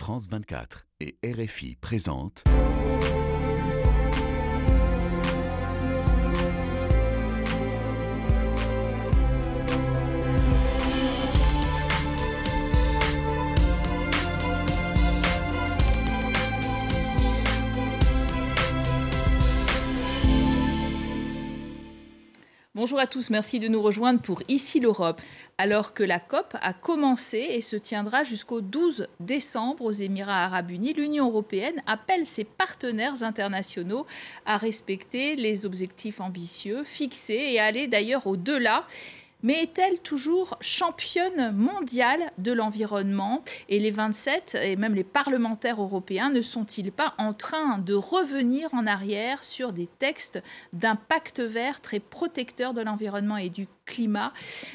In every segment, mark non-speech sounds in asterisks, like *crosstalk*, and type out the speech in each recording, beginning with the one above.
France 24 et RFI présentent. Bonjour à tous, merci de nous rejoindre pour Ici l'Europe. Alors que la COP a commencé et se tiendra jusqu'au 12 décembre aux Émirats arabes unis, l'Union européenne appelle ses partenaires internationaux à respecter les objectifs ambitieux fixés et à aller d'ailleurs au-delà. Mais est-elle toujours championne mondiale de l'environnement? Et les 27 et même les parlementaires européens ne sont-ils pas en train de revenir en arrière sur des textes d'un pacte vert très protecteur de l'environnement et du climat,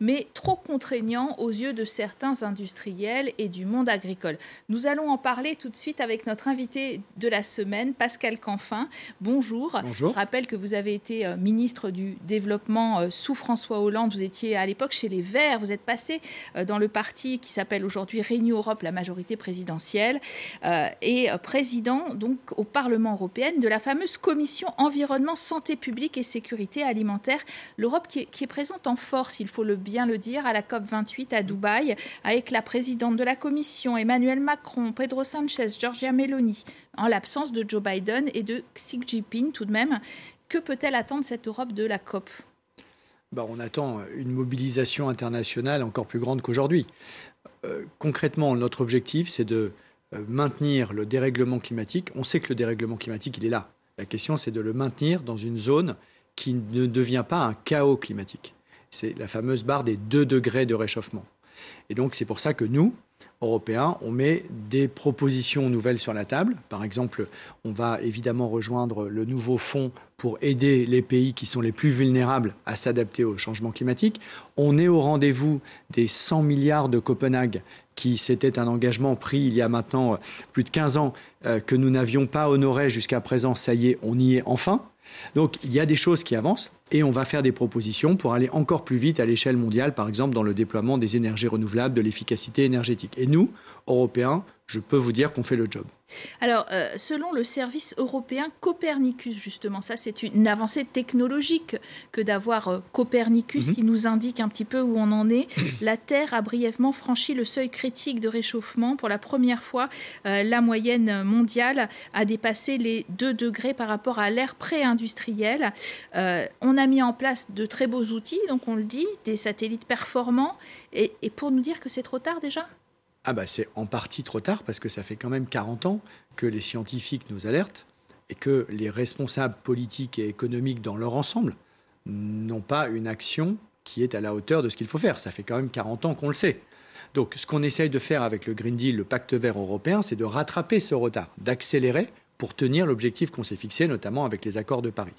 mais trop contraignant aux yeux de certains industriels et du monde agricole Nous allons en parler tout de suite avec notre invité de la semaine, Pascal Canfin. Bonjour. Bonjour. Je rappelle que vous avez été euh, ministre du Développement euh, sous François Hollande. Vous étiez à l'époque chez les Verts. Vous êtes passé euh, dans le parti qui s'appelle aujourd'hui Renew Europe, la majorité présidentielle, et président donc au Parlement européen de la fameuse commission environnement, santé publique et sécurité alimentaire. L'Europe qui, qui, est présente en force, il faut le bien le dire, à la COP 28 à Dubaï, avec la présidente de la commission, Emmanuel Macron, Pedro Sanchez, Giorgia Meloni, en l'absence de Joe Biden et de Xi Jinping tout de même. Que peut-elle attendre cette Europe de la COP? Bah, on attend une mobilisation internationale encore plus grande qu'aujourd'hui. Euh, concrètement, notre objectif, c'est de euh, maintenir le dérèglement climatique. On sait que le dérèglement climatique, il est là. La question, c'est de le maintenir dans une zone qui ne devient pas un chaos climatique. C'est la fameuse barre des 2 degrés de réchauffement. Et donc, c'est pour ça que nous, Européens, on met des propositions nouvelles sur la table. Par exemple, on va évidemment rejoindre le nouveau fonds pour aider les pays qui sont les plus vulnérables à s'adapter au changement climatique. On est au rendez-vous des 100 milliards de Copenhague qui c'était un engagement pris il y a maintenant plus de 15 ans euh, que nous n'avions pas honoré jusqu'à présent. Ça y est, on y est enfin. Donc il y a des choses qui avancent et on va faire des propositions pour aller encore plus vite à l'échelle mondiale, par exemple dans le déploiement des énergies renouvelables, de l'efficacité énergétique. Et nous, Européens, je peux vous dire qu'on fait le job. Alors, euh, selon le service européen Copernicus, justement, ça c'est une avancée technologique que d'avoir euh, Copernicus mm -hmm. qui nous indique un petit peu où on en est. *coughs* La Terre a brièvement franchi le seuil critique de réchauffement. Pour la première fois, euh, la moyenne mondiale a dépassé les 2 degrés par rapport à l'ère pré-industrielle. On a mis en place de très beaux outils, donc on le dit, des satellites performants. Et, et pour nous dire que c'est trop tard déjà? Ah bah c'est en partie trop tard parce que ça fait quand même 40 ans que les scientifiques nous alertent et que les responsables politiques et économiques dans leur ensemble n'ont pas une action qui est à la hauteur de ce qu'il faut faire. Ça fait quand même 40 ans qu'on le sait. Donc ce qu'on essaye de faire avec le Green Deal, le pacte vert européen, c'est de rattraper ce retard, d'accélérer pour tenir l'objectif qu'on s'est fixé, notamment avec les accords de Paris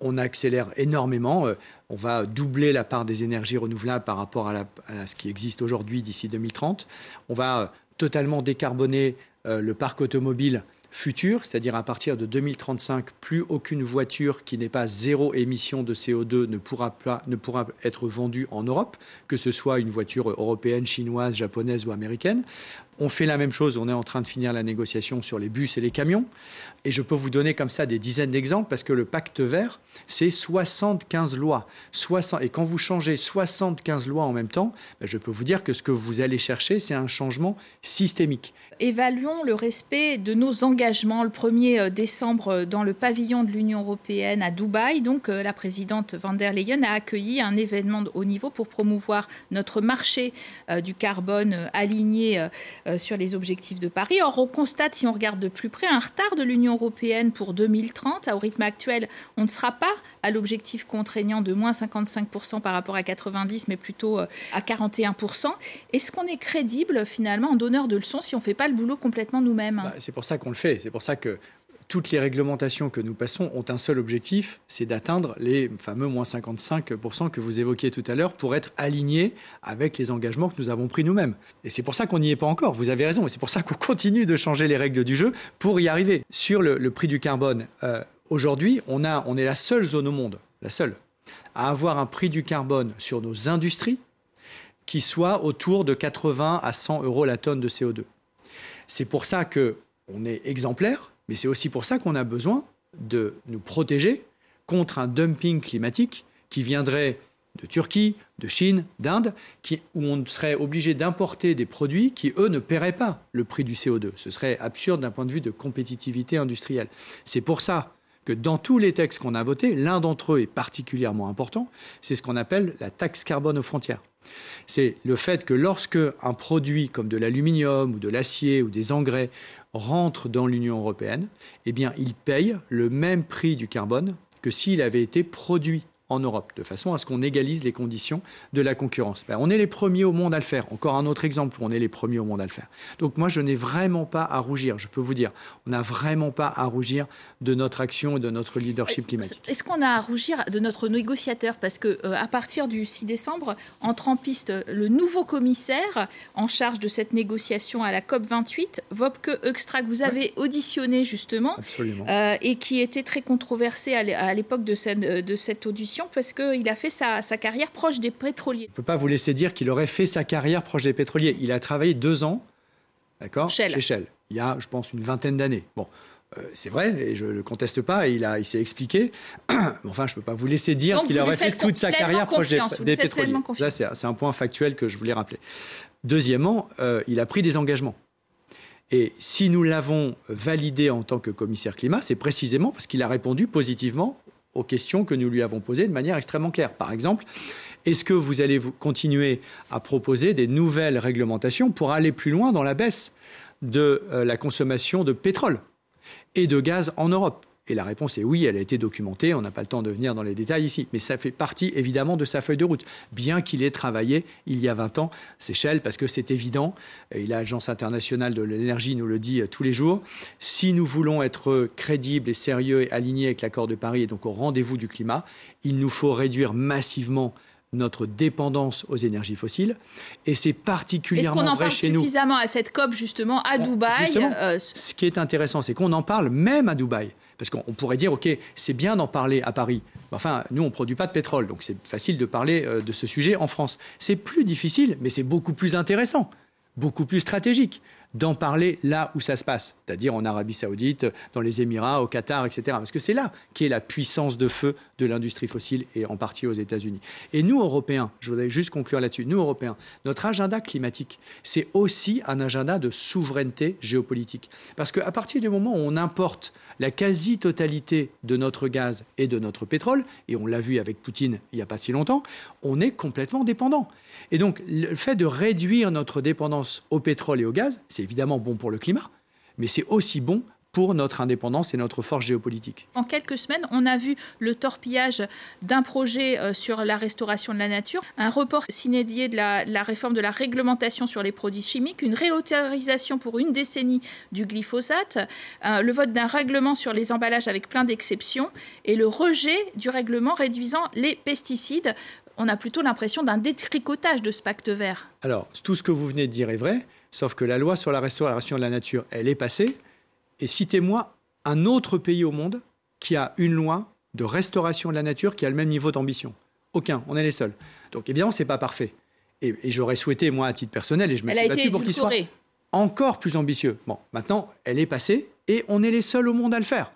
on accélère énormément. On va doubler la part des énergies renouvelables par rapport à, ce qui existe aujourd'hui d'ici 2030. On va totalement décarboner euh, le parc automobile futur, c'est-à-dire à partir de 2035, plus aucune voiture qui n'est pas zéro émission de CO2 ne pourra, ne pourra être vendue en Europe, que ce soit une voiture européenne, chinoise, japonaise ou américaine. On fait la même chose, on est en train de finir la négociation sur les bus et les camions. Et je peux vous donner comme ça des dizaines d'exemples parce que le pacte vert, c'est 75 lois. 60, et quand vous changez 75 lois en même temps, ben je peux vous dire que ce que vous allez chercher, c'est un changement systémique. Évaluons le respect de nos engagements. Le 1er décembre, dans le pavillon de l'Union européenne à Dubaï, donc la présidente van der Leyen a accueilli un événement de haut niveau pour promouvoir notre marché du carbone aligné sur les objectifs de Paris. Or, on constate, si on regarde de plus près, un retard de l'Union européenne pour 2030. Au rythme actuel, on ne sera pas à l'objectif contraignant de moins 55% par rapport à 90, mais plutôt à 41%. Est-ce qu'on est crédible, finalement, en donneur de leçons si on ne fait pas le boulot complètement nous-mêmes? Bah, C'est pour ça qu'on le fait. C'est pour ça que toutes les réglementations que nous passons ont un seul objectif, c'est d'atteindre les fameux moins 55% que vous évoquiez tout à l'heure pour être alignés avec les engagements que nous avons pris nous-mêmes. Et c'est pour ça qu'on n'y est pas encore, vous avez raison, et c'est pour ça qu'on continue de changer les règles du jeu pour y arriver. Sur le, prix du carbone, euh, aujourd'hui, on, on est la seule zone au monde, la seule, à avoir un prix du carbone sur nos industries qui soit autour de 80 à 100 euros la tonne de CO2. C'est pour ça que on est exemplaire, mais c'est aussi pour ça qu'on a besoin de nous protéger contre un dumping climatique qui viendrait de Turquie, de Chine, d'Inde, où on serait obligé d'importer des produits qui, eux, ne paieraient pas le prix du CO2. Ce serait absurde d'un point de vue de compétitivité industrielle. C'est pour ça que dans tous les textes qu'on a votés, l'un d'entre eux est particulièrement important, c'est ce qu'on appelle la taxe carbone aux frontières. C'est le fait que lorsque un produit comme de l'aluminium ou de l'acier ou des engrais rentre dans l'Union européenne, eh bien, il paye le même prix du carbone que s'il avait été produit en Europe, de façon à ce qu'on égalise les conditions de la concurrence. Ben, on est les premiers au monde à le faire. Encore un autre exemple où on est les premiers au monde à le faire. Donc moi, je n'ai vraiment pas à rougir, je peux vous dire. On n'a vraiment pas à rougir de notre action et de notre leadership climatique. Est-ce qu'on a à rougir de notre négociateur? Parce que euh, à partir du 6 décembre, entre en piste le nouveau commissaire en charge de cette négociation à la COP 28, Wopke Euxtra, que vous avez auditionné justement, euh, et qui était très controversé à l'époque de cette, de cette audition parce qu'il a fait sa, carrière proche des pétroliers. Je ne peux pas vous laisser dire qu'il aurait fait sa carrière proche des pétroliers. Il a travaillé deux ans d'accord, chez Shell. Il y a, je pense, une vingtaine d'années. Bon, euh, c'est vrai, et je ne le conteste pas, et il, a, il s'est expliqué. *clears throat* enfin, je ne peux pas vous laisser dire qu'il aurait fait toute sa carrière proche des, pétroliers. Ça, c'est un point factuel que je voulais rappeler. Deuxièmement, euh, il a pris des engagements. Et si nous l'avons validé en tant que commissaire climat, c'est précisément parce qu'il a répondu positivement aux questions que nous lui avons posées de manière extrêmement claire. Par exemple, est-ce que vous allez continuer à proposer des nouvelles réglementations pour aller plus loin dans la baisse de euh, la consommation de pétrole et de gaz en Europe? Et la réponse est oui, elle a été documentée, on n'a pas le temps de venir dans les détails ici, mais ça fait partie évidemment de sa feuille de route, bien qu'il ait travaillé il y a 20 ans, c'est Shell, parce que c'est évident, et l'Agence internationale de l'énergie nous le dit euh, tous les jours, si nous voulons être crédibles et sérieux et alignés avec l'accord de Paris et donc au rendez-vous du climat, il nous faut réduire massivement notre dépendance aux énergies fossiles. Et c'est particulièrement vrai chez nous. suffisamment à cette COP, justement, à Dubaï euh, Ce qui est intéressant, c'est qu'on en parle même à Dubaï. Parce qu'on pourrait dire, OK, c'est bien d'en parler à Paris. Enfin, nous, on ne produit pas de pétrole, donc c'est facile de parler euh, de ce sujet en France. C'est plus difficile, mais c'est beaucoup plus intéressant, beaucoup plus stratégique d'en parler là où ça se passe, c'est-à-dire en Arabie Saoudite, dans les Émirats, au Qatar, etc. Parce que c'est là qu'est la puissance de feu de l'industrie fossile et en partie aux États-Unis. Et nous, Européens, je voudrais juste conclure là-dessus, nous, Européens, notre agenda climatique, c'est aussi un agenda de souveraineté géopolitique. Parce qu'à partir du moment où on importe la quasi-totalité de notre gaz et de notre pétrole, et on l'a vu avec Poutine il n'y a pas si longtemps, on est complètement dépendant. Et donc, le fait de réduire notre dépendance au pétrole et au gaz, c'est évidemment bon pour le climat, mais c'est aussi bon pour notre indépendance et notre force géopolitique. En quelques semaines, on a vu le torpillage d'un projet euh, sur la restauration de la nature, un report s'inédié de la, réforme de la réglementation sur les produits chimiques, une réautorisation pour une décennie du glyphosate, euh, le vote d'un règlement sur les emballages avec plein d'exceptions et le rejet du règlement réduisant les pesticides. On a plutôt l'impression d'un détricotage de ce pacte vert. Alors, tout ce que vous venez de dire est vrai, sauf que la loi sur la restauration de la nature, elle est passée et citez-moi un autre pays au monde qui a une loi de restauration de la nature qui a le même niveau d'ambition. Aucun, on est les seuls. Donc évidemment, ce n'est pas parfait. Et, j'aurais souhaité, moi, à titre personnel, et je me suis battu pour qu'il soit encore plus ambitieux. Bon, maintenant, elle est passée et on est les seuls au monde à le faire.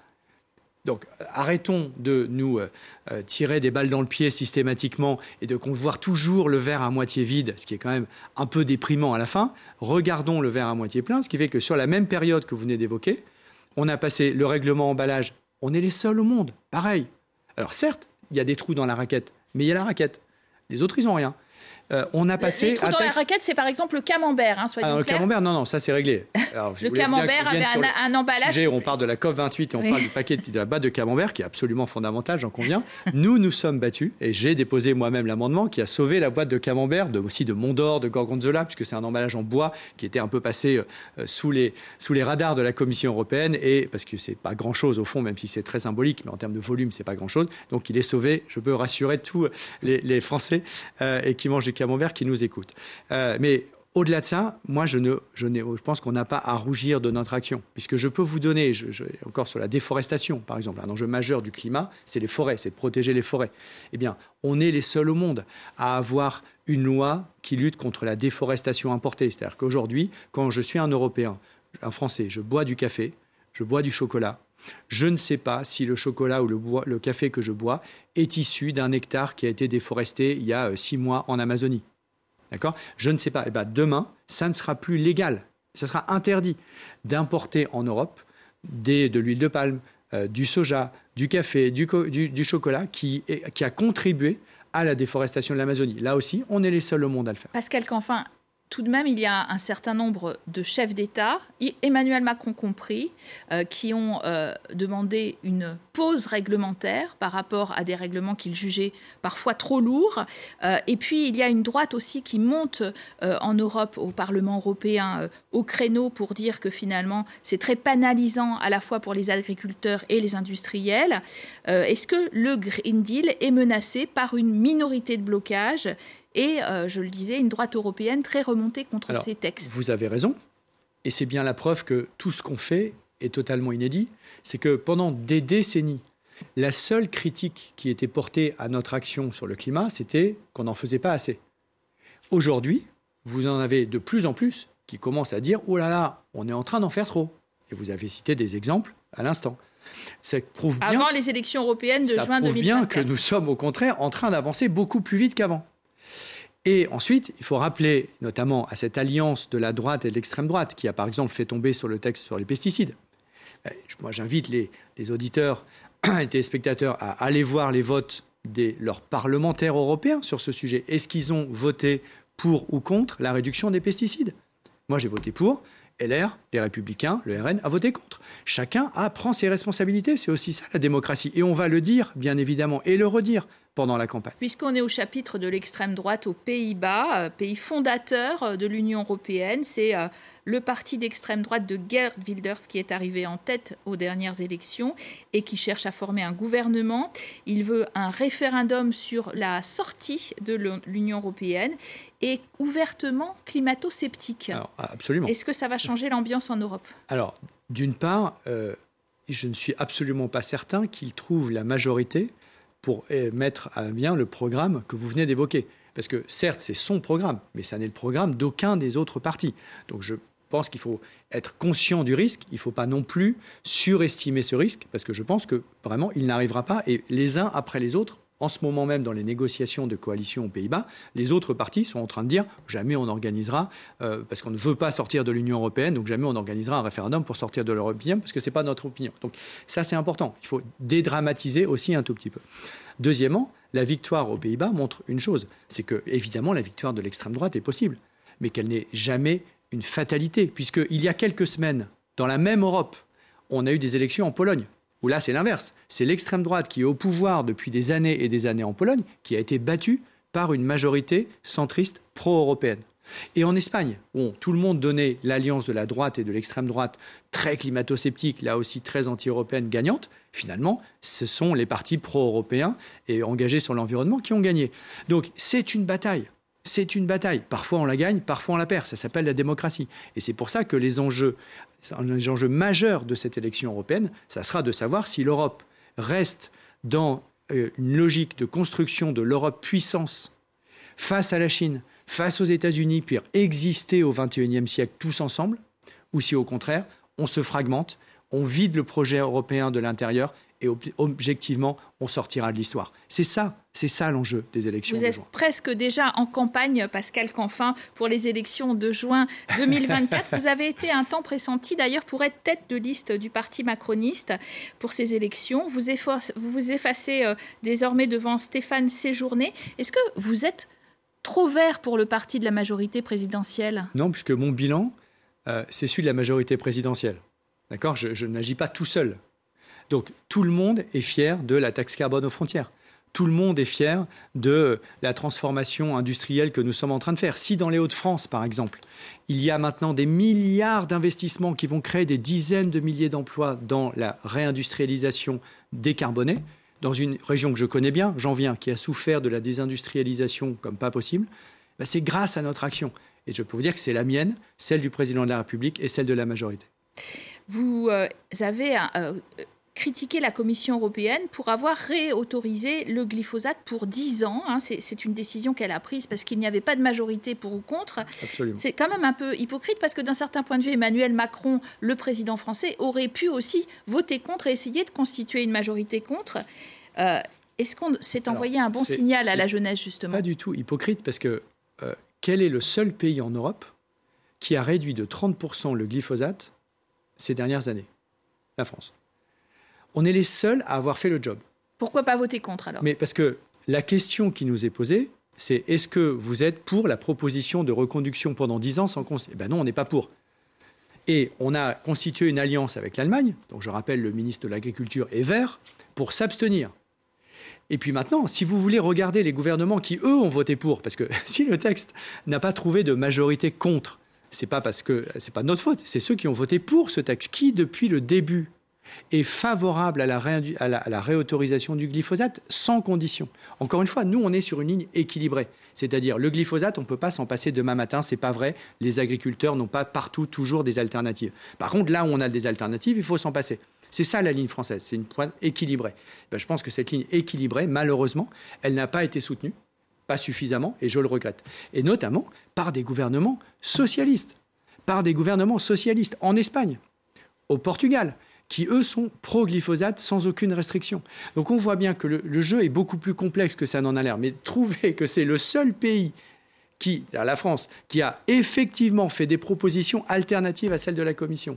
Donc arrêtons de nous euh, euh, tirer des balles dans le pied systématiquement et de voir toujours le verre à moitié vide, ce qui est quand même un peu déprimant à la fin. Regardons le verre à moitié plein, ce qui fait que sur la même période que vous venez d'évoquer, on a passé le règlement emballage. On est les seuls au monde. Pareil. Alors certes, il y a des trous dans la raquette, mais il y a la raquette. Les autres, ils n'ont rien. Euh, on a passé. Les trous dans la raquette, c'est par exemple le camembert, hein, soyons ah, Le camembert, non, non, ça c'est réglé. *laughs* le camembert avait un, emballage. on parle de la COP 28 et on parle du paquet de, la boîte de camembert qui est absolument fondamental, j'en conviens. *laughs* nous, nous sommes battus et j'ai déposé moi-même l'amendement qui a sauvé la boîte de camembert, de, aussi de Mondor, de Gorgonzola, puisque c'est un emballage en bois qui était un peu passé euh, sous, les, sous les radars de la Commission européenne et parce que c'est pas grand-chose au fond, même si c'est très symbolique, mais en termes de volume, c'est pas grand-chose. Donc il est sauvé. Je peux rassurer tous les, Français euh, et qui mangent du camembert qui nous écoutent. Euh, mais au-delà de ça, moi, je, ne, je, pense qu'on n'a pas à rougir de notre action, puisque je peux vous donner, encore sur la déforestation, par exemple, un enjeu majeur du climat, c'est les forêts, c'est de protéger les forêts. Eh bien, on est les seuls au monde à avoir une loi qui lutte contre la déforestation importée. C'est-à-dire qu'aujourd'hui, quand je suis un Européen, un Français, je bois du café, je bois du chocolat, je ne sais pas si le chocolat ou le, café que je bois est issu d'un hectare qui a été déforesté il y a euh, six mois en Amazonie. D'accord? Je ne sais pas. Et eh ben, demain, ça ne sera plus légal. Ça sera interdit d'importer en Europe de l'huile de palme, euh, du soja, du café, du, chocolat qui, qui a contribué à la déforestation de l'Amazonie. Là aussi, on est les seuls au monde à le faire. Pascal Canfin, tout de même, il y a un certain nombre de chefs d'État, Emmanuel Macron compris, euh, qui ont euh, demandé une pause réglementaire par rapport à des règlements qu'ils jugeaient parfois trop lourds. Euh, et puis, il y a une droite aussi qui monte en Europe, au Parlement européen, au créneau pour dire que finalement, c'est très pénalisant à la fois pour les agriculteurs et les industriels. Est-ce que le Green Deal est menacé par une minorité de blocage et, euh, je le disais, une droite européenne très remontée contre ces textes. Vous avez raison, et c'est bien la preuve que tout ce qu'on fait est totalement inédit. C'est que pendant des décennies, la seule critique qui était portée à notre action sur le climat, c'était qu'on n'en faisait pas assez. Aujourd'hui, vous en avez de plus en plus qui commencent à dire Oh là là, on est en train d'en faire trop. Et vous avez cité des exemples à l'instant. Ça prouve bien, Avant les élections européennes de juin 2024. Ça prouve bien que nous sommes au contraire en train d'avancer beaucoup plus vite qu'avant. Et ensuite, il faut rappeler notamment à cette alliance de la droite et de l'extrême droite, qui a par exemple fait tomber sur le texte sur les pesticides. Ben, moi, j'invite les, auditeurs *clears throat* et les téléspectateurs à aller voir les votes de leurs parlementaires européens sur ce sujet. Est-ce qu'ils ont voté pour ou contre la réduction des pesticides? Moi, j'ai voté pour. LR, les Républicains, le RN a voté contre. Chacun a, prend ses responsabilités. C'est aussi ça la démocratie. Et on va le dire, bien évidemment, et le redire pendant la campagne. Puisqu'on est au chapitre de l'extrême droite aux Pays-Bas, euh, pays fondateur euh, de l'Union européenne, c'est euh, le parti d'extrême droite de Gerd Wilders qui est arrivé en tête aux dernières élections et qui cherche à former un gouvernement. Il veut un référendum sur la sortie de l'Union européenne et ouvertement climato-sceptique. absolument. Est-ce que ça va changer l'ambiance en Europe? Alors, d'une part, je ne suis absolument pas certain qu'il trouve la majorité pour eh, mettre à bien le programme que vous venez d'évoquer. Parce que certes, c'est son programme, mais ça n'est le programme d'aucun des autres partis. Donc je pense qu'il faut être conscient du risque. Il ne faut pas non plus surestimer ce risque, parce que je pense que vraiment, il n'arrivera pas. Et les uns après les autres en ce moment même, dans les négociations de coalition aux Pays-Bas, les autres partis sont en train de dire jamais on organisera, euh, parce qu'on ne veut pas sortir de l'Union européenne, donc jamais on organisera un référendum pour sortir de l'Européen, parce que ce n'est pas notre opinion. Donc ça, c'est important. Il faut dédramatiser aussi un tout petit peu. Deuxièmement, la victoire aux Pays-Bas montre une chose, c'est que évidemment la victoire de l'extrême droite est possible, mais qu'elle n'est jamais une fatalité, puisqu'il y a quelques semaines, dans la même Europe, on a eu des élections en Pologne où là c'est l'inverse. C'est l'extrême droite qui est au pouvoir depuis des années et des années en Pologne qui a été battue par une majorité centriste pro-européenne. Et en Espagne, où tout le monde donnait l'alliance de la droite et de l'extrême droite très climato-sceptique, là aussi très anti-européenne, gagnante, finalement, ce sont les partis pro-européens et engagés sur l'environnement qui ont gagné. Donc c'est une bataille. C'est une bataille. Parfois on la gagne, parfois on la perd. Ça s'appelle la démocratie. Et c'est pour ça que les enjeux enjeux majeurs de cette élection européenne, ça sera de savoir si l'Europe reste dans euh, une logique de construction de l'Europe puissance face à la Chine, face aux États-Unis, puis exister au XXIe siècle tous ensemble, ou si au contraire, on se fragmente, on vide le projet européen de l'intérieur et objectivement, on sortira de l'histoire. C'est ça, c'est ça l'enjeu des élections. Vous êtes presque déjà en campagne, Pascal Canfin, pour les élections de juin 2024. *laughs* vous avez été un temps pressenti d'ailleurs pour être tête de liste du parti macroniste pour ces élections. Vous, vous effacez euh, désormais devant Stéphane Séjourné. Est-ce que vous êtes trop vert pour le parti de la majorité présidentielle? Non, puisque mon bilan, euh, c'est celui de la majorité présidentielle. D'accord? Je n'agis pas tout seul. Donc tout le monde est fier de la taxe carbone aux frontières. Tout le monde est fier de la transformation industrielle que nous sommes en train de faire. Si dans les Hauts-de-France, par exemple, il y a maintenant des milliards d'investissements qui vont créer des dizaines de milliers d'emplois dans la réindustrialisation décarbonée, dans une région que je connais bien, j'en viens, qui a souffert de la désindustrialisation comme pas possible, bah, c'est grâce à notre action. Et je peux vous dire que c'est la mienne, celle du président de la République et celle de la majorité. Vous euh, avez euh, critiqué la Commission européenne pour avoir réautorisé le glyphosate pour 10 ans. Hein. C'est une décision qu'elle a prise parce qu'il n'y avait pas de majorité pour ou contre. C'est quand même un peu hypocrite parce que d'un certain point de vue, Emmanuel Macron, le président français, aurait pu aussi voter contre et essayer de constituer une majorité contre. Euh, est-ce qu'on s'est envoyé un bon signal à la jeunesse, justement? Pas du tout hypocrite parce que euh, quel est le seul pays en Europe qui a réduit de 30% le glyphosate ces dernières années? La France on est les seuls à avoir fait le job. Pourquoi pas voter contre alors? Mais parce que la question qui nous est posée, c'est est-ce que vous êtes pour la proposition de reconduction pendant 10 ans sans Eh ben non, on n'est pas pour. Et on a constitué une alliance avec l'Allemagne, donc je rappelle le ministre de l'Agriculture est vert, pour s'abstenir. Et puis maintenant, si vous voulez regarder les gouvernements qui, eux, ont voté pour, parce que *laughs* si le texte n'a pas trouvé de majorité contre, c'est pas parce que c'est pas notre faute, c'est ceux qui ont voté pour ce texte, qui depuis le début est favorable à la, réautorisation du glyphosate sans condition. Encore une fois, nous, on est sur une ligne équilibrée. C'est-à-dire, le glyphosate, on ne peut pas s'en passer demain matin, c'est pas vrai. Les agriculteurs n'ont pas partout toujours des alternatives. Par contre, là où on a des alternatives, il faut s'en passer. C'est ça la ligne française, c'est une pointe équilibrée. Ben, je pense que cette ligne équilibrée, malheureusement, elle n'a pas été soutenue, pas suffisamment, et je le regrette. Et notamment par des gouvernements socialistes, par des gouvernements socialistes en Espagne, au Portugal, qui eux sont pro-glyphosate sans aucune restriction. Donc on voit bien que le, jeu est beaucoup plus complexe que ça n'en a l'air. Mais trouver que c'est le seul pays qui, la France, qui a effectivement fait des propositions alternatives à celles de la Commission,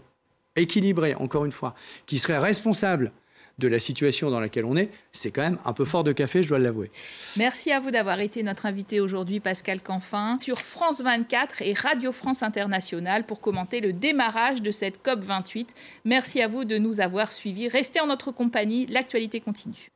équilibrées, encore une fois, qui serait responsable de la situation dans laquelle on est, c'est quand même un peu fort de café, je dois l'avouer. Merci à vous d'avoir été notre invité aujourd'hui, Pascal Canfin, sur France 24 et Radio France Internationale pour commenter le démarrage de cette COP 28. Merci à vous de nous avoir suivis. Restez en notre compagnie, l'actualité continue.